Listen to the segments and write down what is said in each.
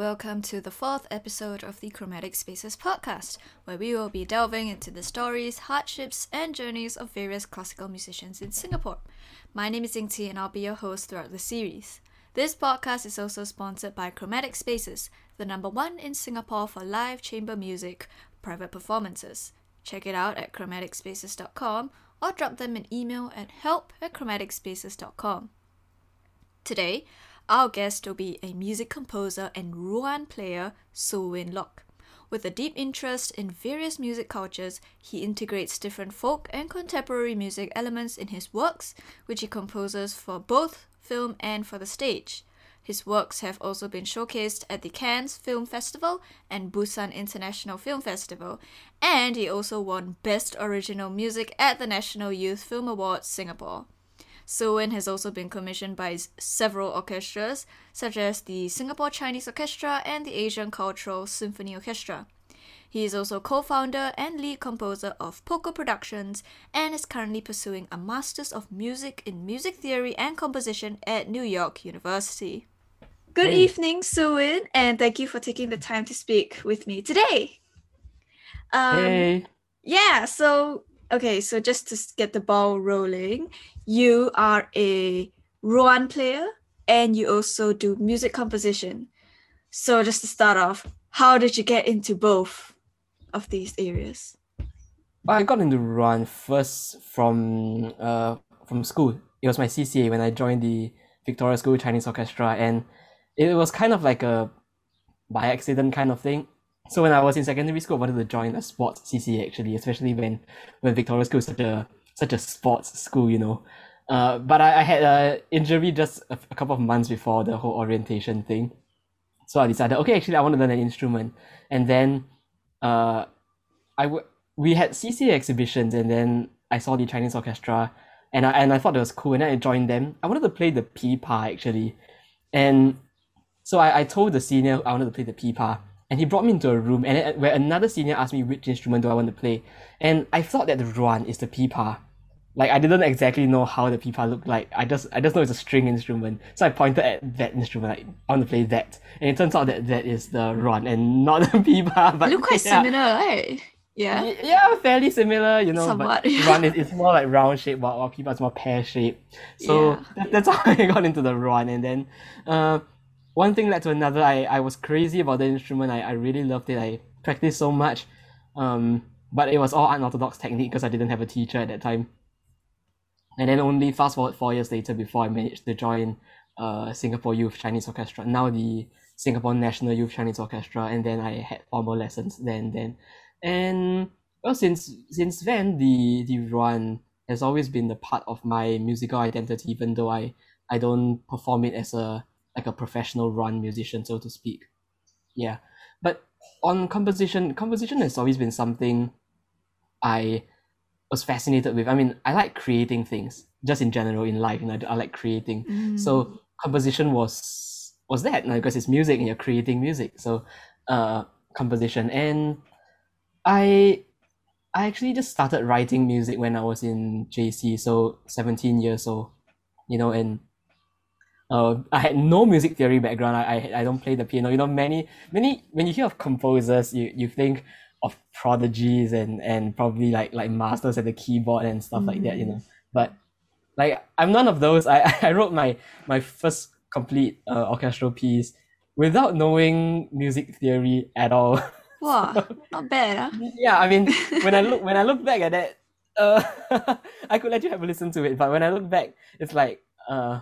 welcome to the fourth episode of the Chromatic Spaces podcast, where we will be delving into the stories, hardships, and journeys of various classical musicians in Singapore. My name is Yingti, and I'll be your host throughout the series. This podcast is also sponsored by Chromatic Spaces, the number one in Singapore for live chamber music private performances. Check it out at chromaticspaces.com or drop them an email at help at chromaticspaces.com. Today, our guest will be a music composer and ruan player, So Win Lok. With a deep interest in various music cultures, he integrates different folk and contemporary music elements in his works, which he composes for both film and for the stage. His works have also been showcased at the Cannes Film Festival and Busan International Film Festival, and he also won Best Original Music at the National Youth Film Awards Singapore. Soen has also been commissioned by several orchestras, such as the Singapore Chinese Orchestra and the Asian Cultural Symphony Orchestra. He is also co founder and lead composer of Poco Productions and is currently pursuing a Master's of Music in Music Theory and Composition at New York University. Good hey. evening, Soen, and thank you for taking the time to speak with me today. Um, hey. Yeah, so okay, so just to get the ball rolling, you are a ruan player and you also do music composition. So just to start off, how did you get into both of these areas? I got into ruan first from uh from school. It was my CCA when I joined the Victoria School Chinese Orchestra, and it was kind of like a by accident kind of thing. So when I was in secondary school, I wanted to join a sports CCA actually, especially when when Victoria School is such a such a sports school, you know. Uh, but I, I had an injury just a, a couple of months before the whole orientation thing. So I decided, okay, actually, I want to learn an instrument. And then uh, I w- we had CCA exhibitions, and then I saw the Chinese orchestra, and I, and I thought it was cool, and then I joined them. I wanted to play the pipa, actually. And so I, I told the senior I wanted to play the pipa and he brought me into a room and where another senior asked me which instrument do I want to play, and I thought that the ruan is the pipa. Like I didn't exactly know how the pipa looked like. I just I just know it's a string instrument. So I pointed at that instrument, like I want to play that, and it turns out that that is the ruan and not the pipa. But look quite yeah. similar, right? Yeah. Yeah, fairly similar, you know. Somewhat. But ruan is it's more like round shape, while, while pipa is more pear shape. So yeah. that, that's how I got into the ruan, and then uh one thing led to another. I, I was crazy about the instrument. I, I really loved it. I practiced so much. Um, but it was all unorthodox technique because I didn't have a teacher at that time. And then only fast forward four years later before I managed to join uh, Singapore Youth Chinese Orchestra, now the Singapore National Youth Chinese Orchestra, and then I had formal lessons then then. And well since since then the the ruan has always been the part of my musical identity, even though I, I don't perform it as a like a professional ruan musician, so to speak. Yeah, but on composition, composition has always been something I was fascinated with. I mean, I like creating things just in general in life. You know, I like creating. Mm. So composition was was that you know, because it's music and you're creating music. So uh, composition and I I actually just started writing music when I was in JC, so 17 years old, you know, and uh, I had no music theory background. I, I I don't play the piano. You know, many many when you hear of composers, you you think of prodigies and and probably like like masters at the keyboard and stuff mm. like that. You know, but like I'm none of those. I I wrote my my first complete uh, orchestral piece without knowing music theory at all. Wow, not bad, huh? Yeah, I mean, when I look when I look back at that, uh, I could let you have a listen to it. But when I look back, it's like uh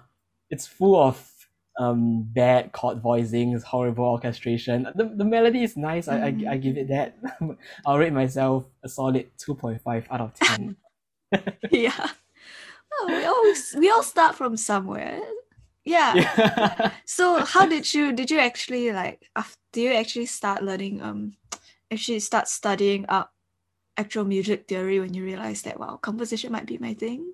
it's full of um bad chord voicings, horrible orchestration. The, the melody is nice. Mm. I, I I give it that. I'll rate myself a solid two point five out of ten. yeah. Well, we always we all start from somewhere. Yeah. yeah. so how did you did you actually like after do you actually start learning um actually start studying up actual music theory when you realize that wow composition might be my thing?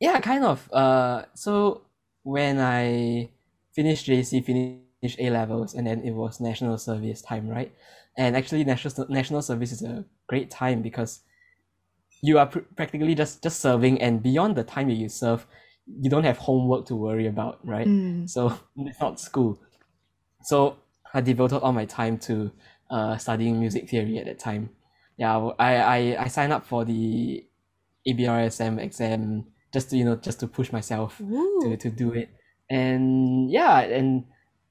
Yeah, kind of. Uh, so when I finished JC, finished A levels, and then it was national service time, right? And actually, national national service is a great time because you are pr- practically just just serving, and beyond the time that you serve, you don't have homework to worry about, right? Mm. So it's not school. So I devoted all my time to uh studying music theory at that time. Yeah, I I, I signed up for the ABRSM exam just to you know just to push myself Ooh. to, to do it. And yeah, and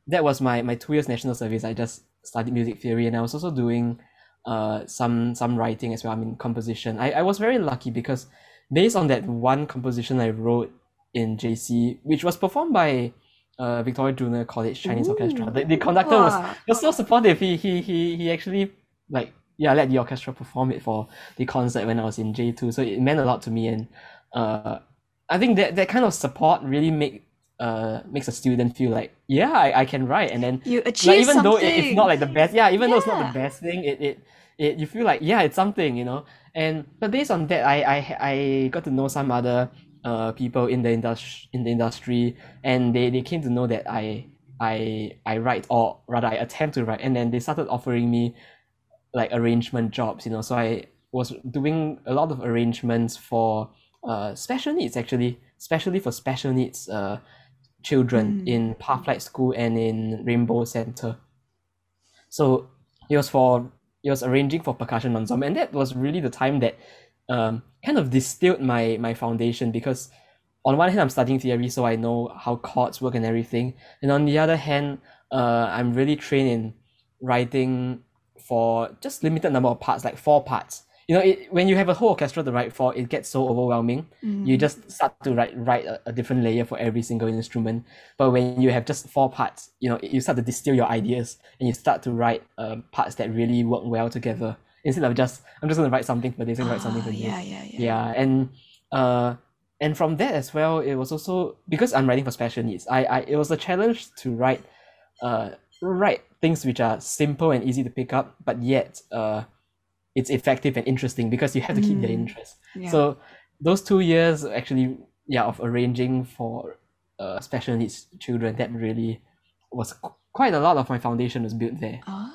that was my my two years national service. I just studied music theory and I was also doing uh some some writing as well. I mean composition. I, I was very lucky because based on that one composition I wrote in JC, which was performed by uh Victoria Junior College Chinese Ooh. Orchestra. The, the conductor was was so supportive. He he he he actually like yeah let the orchestra perform it for the concert when I was in J two. So it meant a lot to me and uh I think that that kind of support really make uh makes a student feel like yeah I, I can write. And then You achieved like even something. though it, it's not like the best yeah even though it's not the best thing it, it it you feel like yeah it's something you know? And but based on that I I I got to know some other uh people in the industry in the industry and they, they came to know that I I I write or rather I attempt to write. And then they started offering me like arrangement jobs you know? So I was doing a lot of arrangements for uh special needs actually especially for special needs uh children Mm. in Pathlight School and in Rainbow Center. So it was for it was arranging for percussion ensemble, and that was really the time that um kind of distilled my my foundation because on one hand I'm studying theory, so I know how chords work and everything, and on the other hand, uh, I'm really trained in writing for just limited number of parts, like four parts. You know, it, when you have a whole orchestra to write for, it gets so overwhelming you Mm. just start to write write a, a different layer for every single instrument but when you have just four parts you know you start to distill your ideas and you start to write um, parts that really work well together instead of just i'm just going to write something for this and write something Ah, for this yeah, yeah, yeah. yeah and uh and from that as well it was also because i'm writing for special needs i, I it was a challenge to write uh write things which are simple and easy to pick up but yet uh it's effective and interesting because you have to keep their Mm. interest Yeah. so those two years actually yeah of arranging for uh special needs children that really was qu- quite a lot of my foundation was built there Ah,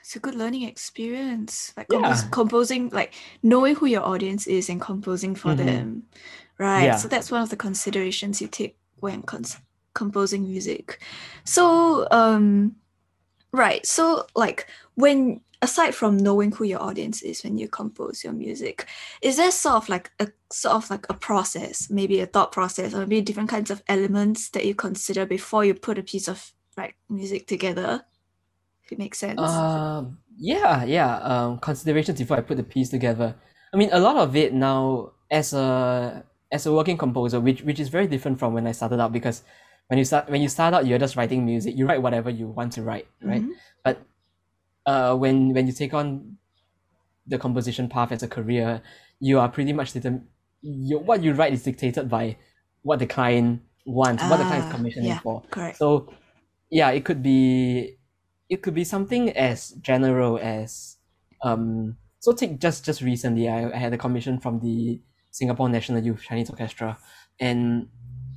it's a good learning experience. Like Yeah. composing, like knowing who your audience is and composing for Mhm. them, right? Yeah. So that's one of the considerations you take when cons- composing music. So, um, right. So, like when aside from knowing who your audience is when you compose your music, is there sort of like a sort of like a process, maybe a thought process, or maybe different kinds of elements that you consider before you put a piece of like music together? If it makes sense. Um, yeah, yeah. Um, considerations before I put the piece together. I mean, a lot of it now as a as a working composer, which which is very different from when I started out because when you start when you start out, you're just writing music. You write whatever you want to write, right? Mhm. Uh, when when you take on the composition path as a career, you are pretty much determ- you, what you write is dictated by what the client wants, what the client is Ah, commissioning yeah. for. Correct. So yeah, it could be it could be something as general as um so take just just recently I, I had a commission from the Singapore National Youth Chinese Orchestra and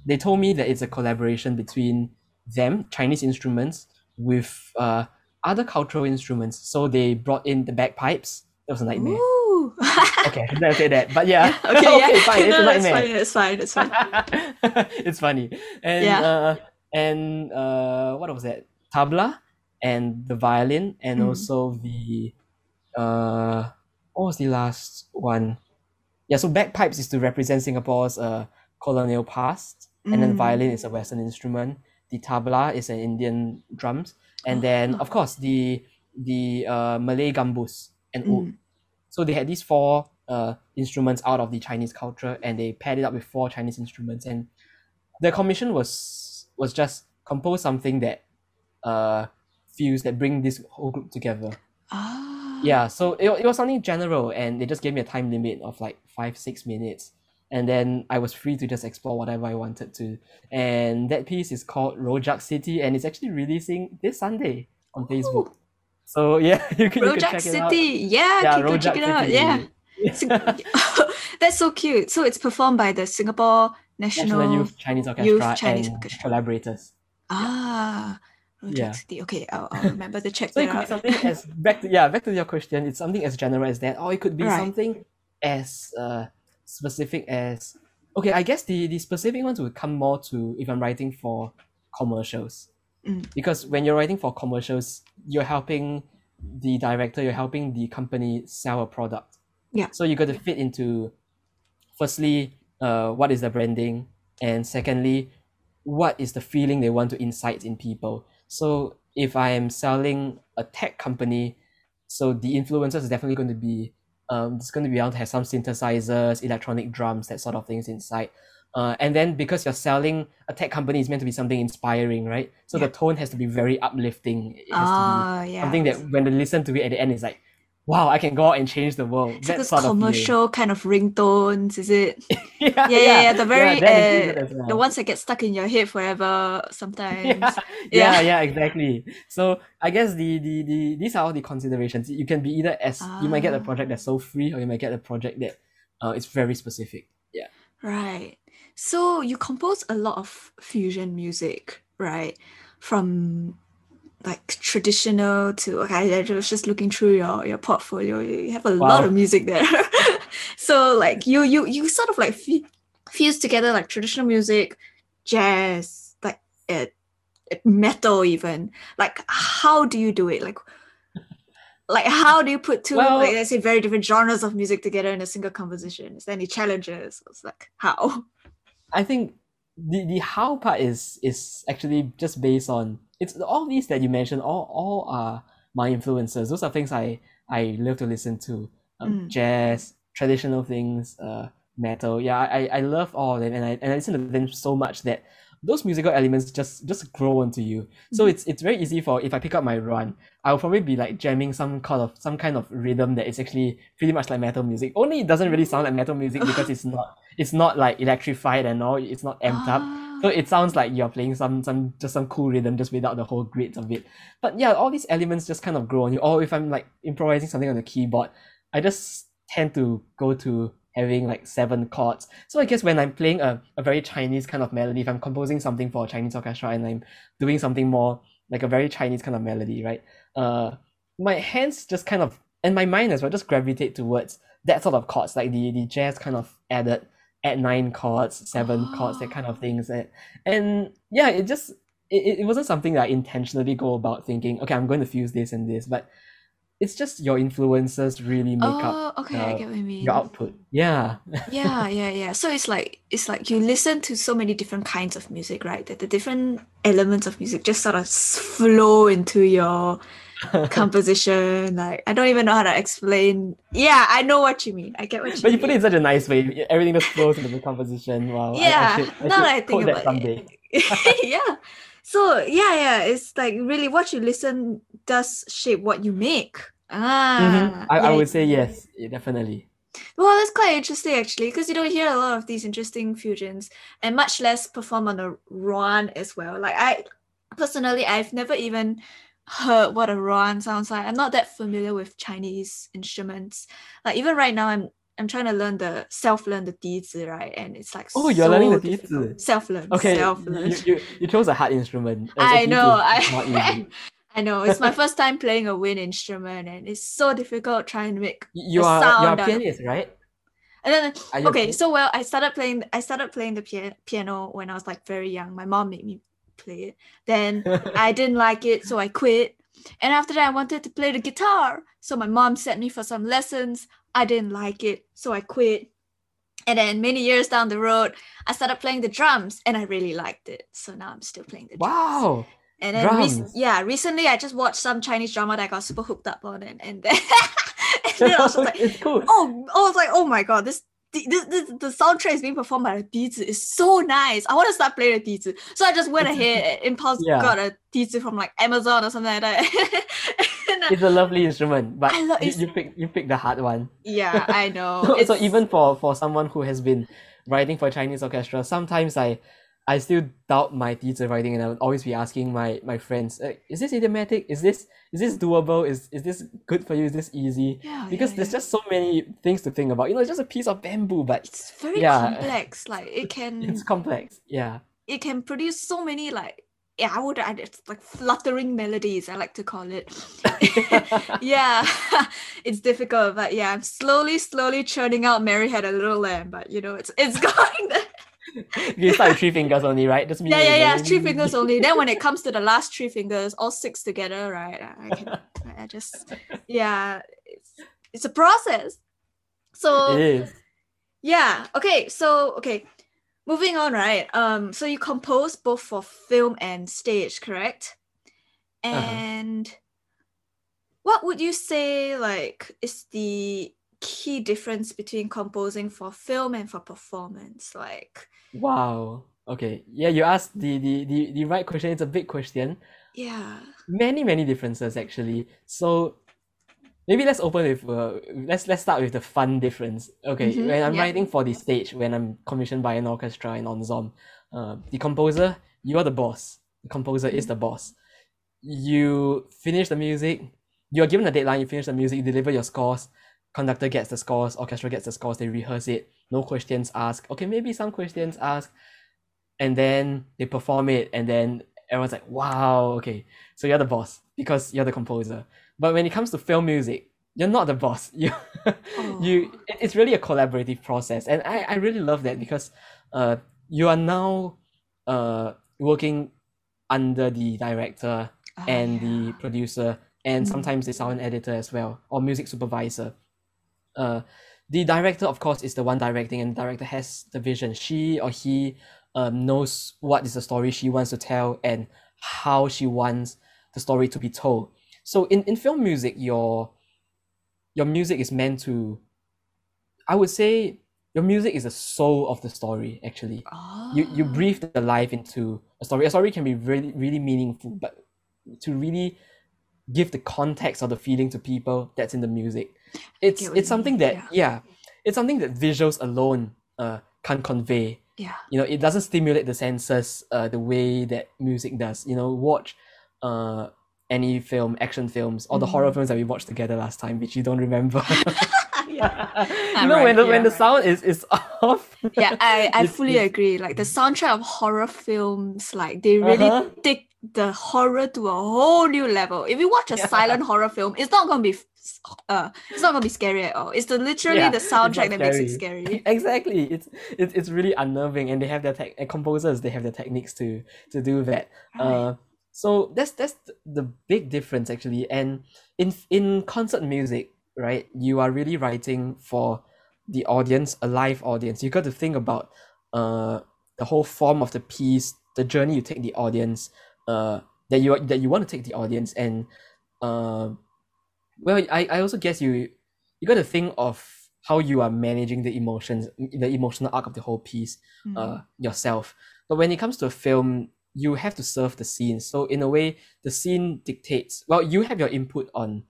they told me that it's a collaboration between them, Chinese instruments, with uh other cultural instruments. So they brought in the bagpipes. It was a nightmare. Ooh. Okay, I shouldn't say that. But yeah. okay, yeah. fine, it's no, a nightmare fine. That's fine. That's fine. it's funny. And Yeah. uh and uh what was that? Tabla and the violin and Mm. also the uh what was the last one? Yeah, so bagpipes is to represent Singapore's uh colonial past and then Mm. violin is a western instrument. The tabla is an Indian drums and then of course the the uh Malay gambus and oud. Mm. So they had these four uh, instruments out of the Chinese culture, and they paired it up with four Chinese instruments. And the commission was was just compose something that uh feels that bring this whole group together. Ah. Yeah, so it, it was something general, and they just gave me a time limit of like five six minutes, and then I was free to just explore whatever I wanted to. And that piece is called Rojak City, and it's actually releasing this Sunday on Facebook. So yeah, you can, you can Rojak check it out. City. Yeah, Yeah, can check Rojak it out. City. Yeah. That's so cute. So it's performed by the Singapore National, National Youth Chinese Orchestra Youth Chinese and Orchestra. collaborators. Ah, Rojak Yeah. City. Okay, I'll, I'll remember to check So it that out. something as back to yeah back to your question. It's something as general as that, or it could be Right. something as uh specific as okay. I guess the the specific ones would come more to if I'm writing for commercials. Mm. because when you're writing for commercials, you're helping the director, you're helping the company sell a product. Yeah. So you got to fit into, firstly, uh, what is the branding, and secondly, what is the feeling they want to incite in people. So if I am selling a tech company, so the influencers is definitely going to be um, it's going to be able to have some synthesizers, electronic drums, that sort of things inside. Uh, and then because you're selling a tech company, it's meant to be something inspiring, right? So Yeah. the tone has to be very uplifting. It has to Ah, be yeah. something that when they listen to it at the end, it's like, wow, I can go out and change the world. It's that like sort of commercial kind of ringtones, is it? yeah, Yeah, yeah, yeah. The very it uh, well. the ones that get stuck in your head forever sometimes. yeah, Yeah. yeah, yeah, exactly. So I guess the, the the these are all the considerations. You can be either as you might get a Ah. project that's so free, or you might get a project that uh, is very specific. Yeah. Right. So you compose a lot of fusion music, right? From like traditional to okay, I was just looking through your your portfolio. You have a lot of music there. so like you you you sort of like fu- fuse together like traditional music, jazz, like uh, uh, metal even. Like how do you do it? Like like how do you put two Well- like let's say very different genres of music together in a single composition? Is there any challenges? It's like how? I think the the how part is is actually just based on it's all these that you mentioned. All all are my influences. Those are things I I love to listen to. Um, Mm. Jazz, traditional things, uh, metal. Yeah, I I love all of them, and I and I listen to them so much that those musical elements just just grow onto you. So Mhm. it's it's very easy for if I pick up my ruan, I'll probably be like jamming some kind of some kind of rhythm that is actually pretty much like metal music. Only it doesn't really sound like metal music because it's not it's not like electrified and all. It's not amped up. Ah, So it sounds like you're playing some some just some cool rhythm just without the whole grids of it. But yeah, all these elements just kind of grow on you. Or if I'm like improvising something on the keyboard, I just tend to go to having like seven chords. So I guess when I'm playing a, a very Chinese kind of melody, if I'm composing something for a Chinese orchestra and I'm doing something more like a very Chinese kind of melody, right? Uh my hands just kind of and my mind as well just gravitate towards that sort of chords, like the the jazz kind of added at nine chords, seven chords, that kind of things. And, and yeah, it just it, it wasn't something that I intentionally go about thinking, okay, I'm going to fuse this and this, but it's just your influences really make up oh, okay, I get what you mean. your output. Yeah. yeah, yeah, yeah. So it's like it's like you listen to so many different kinds of music, right? That the different elements of music just sort of flow into your composition. Like I don't even know how to explain. Yeah, I know what you mean. I get what you mean. but you mean. put it in such a nice way. Everything just flows into the composition. Wow. I- I yeah, should- I now should that I think about someday. it. yeah. So yeah, yeah, it's like really what you listen does shape what you make. Ah, Mhm. I, I would say yes, yeah, definitely. Well, that's quite interesting actually, because you don't hear a lot of these interesting fusions, and much less perform on a ruan as well. Like I personally, I've never even heard what a ruan sounds like. I'm not that familiar with Chinese instruments. Like even right now, I'm I'm trying to learn the self-learn the 笛子, right? And it's like Oh, you're learning so the 笛子. difficult. Self-learn, Okay, self-learn. you, you, you chose a hard instrument. A- a I piece know, is I- not easy. I know it's my first time playing a wind instrument, and it's so difficult trying to make. You the are you are sound a out of- pianist, right? And then Are you a okay, pian- so well, I started playing. I started playing the pia- piano when I was like very young. My mom made me play it. Then I didn't like it, so I quit. and after that, I wanted to play the guitar. So my mom sent me for some lessons. I didn't like it, so I quit. And then many years down the road, I started playing the drums, and I really liked it. So now I'm still playing the drums. Wow. And then, rec- yeah, recently I just watched some Chinese drama that I got super hooked up on, and, and then, and then I was like, it's cool. oh, I was like, oh my god, this the, the, the soundtrack is being performed by a dizi It's so nice. I want to start playing a dizi So I just went ahead and impulse yeah. got a dizi from like Amazon or something like that. Uh, it's a lovely instrument, but lo- you, you pick you pick the hard one. Yeah, I know. so, so, even for for someone who has been writing for Chinese orchestra, sometimes I I still doubt my dizi writing, and I would always be asking my my friends, uh, is this idiomatic? Is this is this doable? Is is this good for you? Is this easy? yeah, Because yeah, there's yeah. just so many things to think about. You know, it's just a piece of bamboo, but it's very yeah. complex. Like it can it's complex. Yeah. it can produce so many like yeah, I would add it's like fluttering melodies, I like to call it. yeah, it's difficult, but yeah, I'm slowly, slowly churning out Mary Had a Little Lamb, but you know, it's it's going there. You start with three fingers only, right? Just yeah, yeah, yeah. Three fingers only. Then when it comes to the last three fingers, all six together, right? I can, I just, yeah, it's it's a process. So. Yeah. Okay. So okay, moving on, right? Um. So you compose both for film and stage, correct? Uh-huh. And uh-huh. what would you say like is the key difference between composing for film and for performance? Like Wow. Okay. Yeah, you asked the the the, the right question. It's a big question. Yeah. Many, many differences actually. So maybe let's open with uh, let's let's start with the fun difference. Okay, mm-hmm, when I'm yeah. writing for the stage, when I'm commissioned by an orchestra and ensemble, uh, the composer, you are the boss. The composer mm-hmm. is the boss. You finish the music. You are given a deadline. You finish the music. You deliver your scores conductor gets the scores, orchestra gets the scores, they rehearse it, no questions asked. Okay, maybe some questions asked, and then they perform it, and then everyone's like, wow, okay, so you're the boss because you're the composer. But when it comes to film music, you're not the boss. You, oh. you, it's really a collaborative process, and I, I really love that because, uh, you are now, uh, working under the director oh, and yeah. the producer and mm. sometimes the sound editor as well or music supervisor uh, the director, of course, is the one directing, and the director has the vision. She or he um, knows what is the story she wants to tell and how she wants the story to be told. So in, in film music, your your music is meant to, I would say, your music is the soul of the story. Actually, oh. you you breathe the life into a story. A story can be really really meaningful, but to really give the context or the feeling to people that's in the music it's it's something that yeah. yeah. it's something that visuals alone uh can't convey yeah you know it doesn't stimulate the senses uh the way that music does you know watch uh any film action films or the mm. horror films that we watched together last time which you don't remember yeah. you know right, when the yeah, when the sound is is off yeah i i fully agree like the soundtrack of horror films like they really uh-huh. take the horror to a whole new level. If you watch a yeah. silent horror film, it's not gonna be uh it's not gonna be scary at all. It's the literally yeah, the soundtrack that makes it scary. exactly. It's, it's it's really unnerving and they have their tech composers they have their techniques to to do that. Right. Uh so that's that's the big difference actually. And in in concert music, right, you are really writing for the audience, a live audience. You got to think about uh the whole form of the piece, the journey you take the audience, uh that you that you want to take the audience and uh well I, I also guess you you got to think of how you are managing the emotions the emotional arc of the whole piece mm. uh yourself but when it comes to a film you have to serve the scene so in a way the scene dictates well you have your input on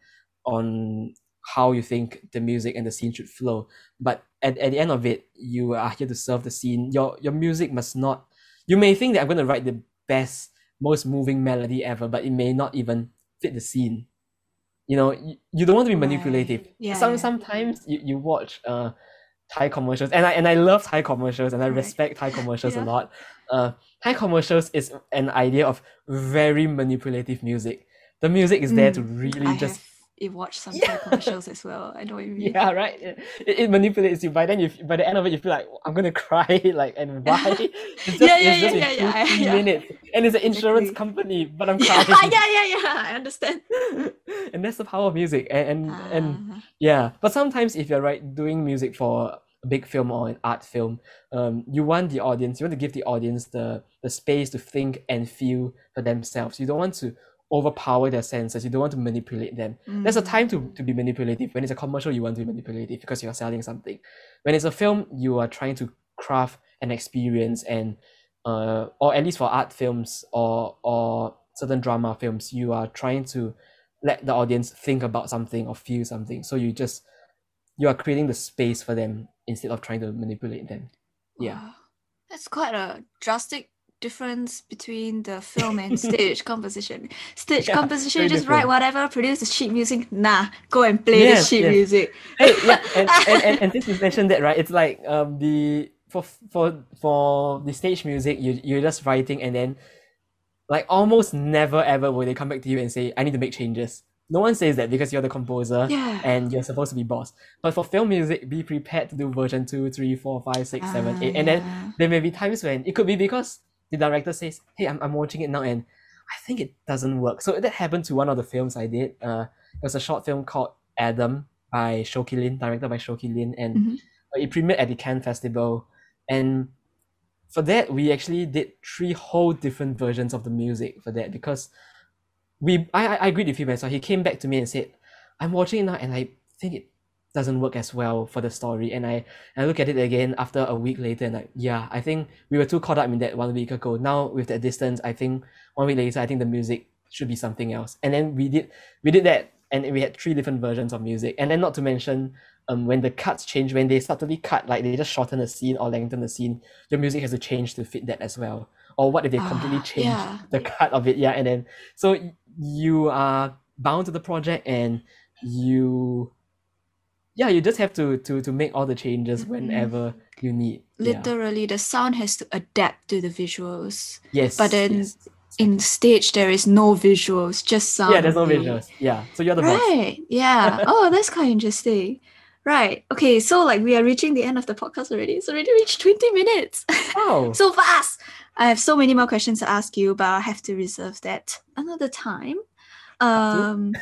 on how you think the music and the scene should flow but at, at the end of it you are here to serve the scene your your music must not you may think that i'm going to write the best most moving melody ever, but it may not even fit the scene. You know, you, you don't want to be manipulative. Right. Yeah, Some sometimes you, you watch uh Thai commercials and I and I love Thai commercials and I right. respect Thai commercials yeah. a lot. Uh Thai commercials is an idea of very manipulative music. The music is there mm, to really I just watch some yeah. commercials as well. I know what you mean. Yeah, right. It, it manipulates you. By then, you by the end of it, you feel like I'm gonna cry. Like, and why? It's just, yeah, yeah, yeah, yeah, yeah, yeah, minutes, and it's an insurance company, but I'm crying. Yeah, yeah, yeah, yeah. I understand. and that's the power of music, and and, uh-huh. and yeah. But sometimes, if you're right doing music for a big film or an art film, um, you want the audience, you want to give the audience the the space to think and feel for themselves. You don't want to overpower their senses. You don't want to manipulate them. Mm. There's a time to, to be manipulative. When it's a commercial, you want to be manipulative because you're selling something. When it's a film, you are trying to craft an experience and uh, or at least for art films or or certain drama films, you are trying to let the audience think about something or feel something. So you just you are creating the space for them instead of trying to manipulate them. Yeah. Wow. That's quite a drastic difference between the film and stage composition. Stage yeah, composition, just different. write whatever, produce the sheet music. Nah, go and play yes, the sheet yes. music. Hey, yeah, and, and, and, and since you mentioned that, right, it's like um the for for for the stage music, you you're just writing and then like almost never ever will they come back to you and say, I need to make changes. no one says that because you're the composer Yeah. and you're supposed to be boss. But for film music, be prepared to do version two, three, four, five, six, seven, Ah, eight, and then there may be times when it could be because the director says, "Hey, I'm, I'm watching it now and I think it doesn't work." So that happened to one of the films I did. Uh, it was a short film called Adam by Shoki Lin, directed by Shoki Lin, and Mhm. it premiered at the Cannes Festival. And for that, we actually did three whole different versions of the music for that because we I I agreed with him as well. He came back to me and said, "I'm watching it now and I think it doesn't work as well for the story." And I I look at it again after a week later and like, yeah, I think we were too caught up in that one week ago. Now with that distance, I think one week later, I think the music should be something else. And then we did we did that and we had three different versions of music. And then not to mention um when the cuts change, when they subtly cut, like they just shorten the scene or lengthen the scene, your music has to change to fit that as well. Or what if they completely Ah, change yeah. the cut of it? Yeah, and then so you are bound to the project and you yeah, you just have to to to make all the changes Mm-hmm. whenever you need. Yeah. Literally, the sound has to adapt to the visuals. Yes. but then yes. In stage, there is no visuals, just sound. yeah, there's no visuals. Yeah. So you're the boss. Right. Yeah. oh, that's quite interesting. Right. Okay. So, like, we are reaching the end of the podcast already. It's already reached 20 minutes. Oh. so fast. I have so many more questions to ask you, but I have to reserve that another time. Um,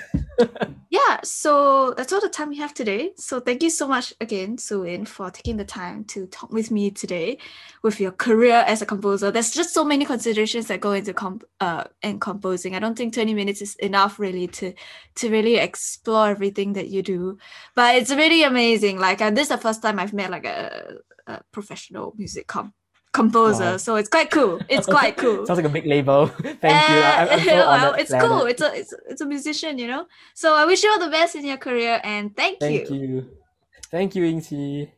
yeah, so that's all the time we have today. So thank you so much again, Suin, for taking the time to talk with me today with your career as a composer. There's just so many considerations that go into comp uh and composing. I don't think 20 minutes is enough really to to really explore everything that you do. But it's really amazing. Like uh, this is the first time I've met like a, a professional music comp composer. Wow. So it's quite cool. It's quite cool. Sounds like a big label. Thank you. I, so Uh, well, it's cool. It's a it's, it's a musician, you know. So I wish you all the best in your career and thank, you. Thank you. Thank you, Ying Qi.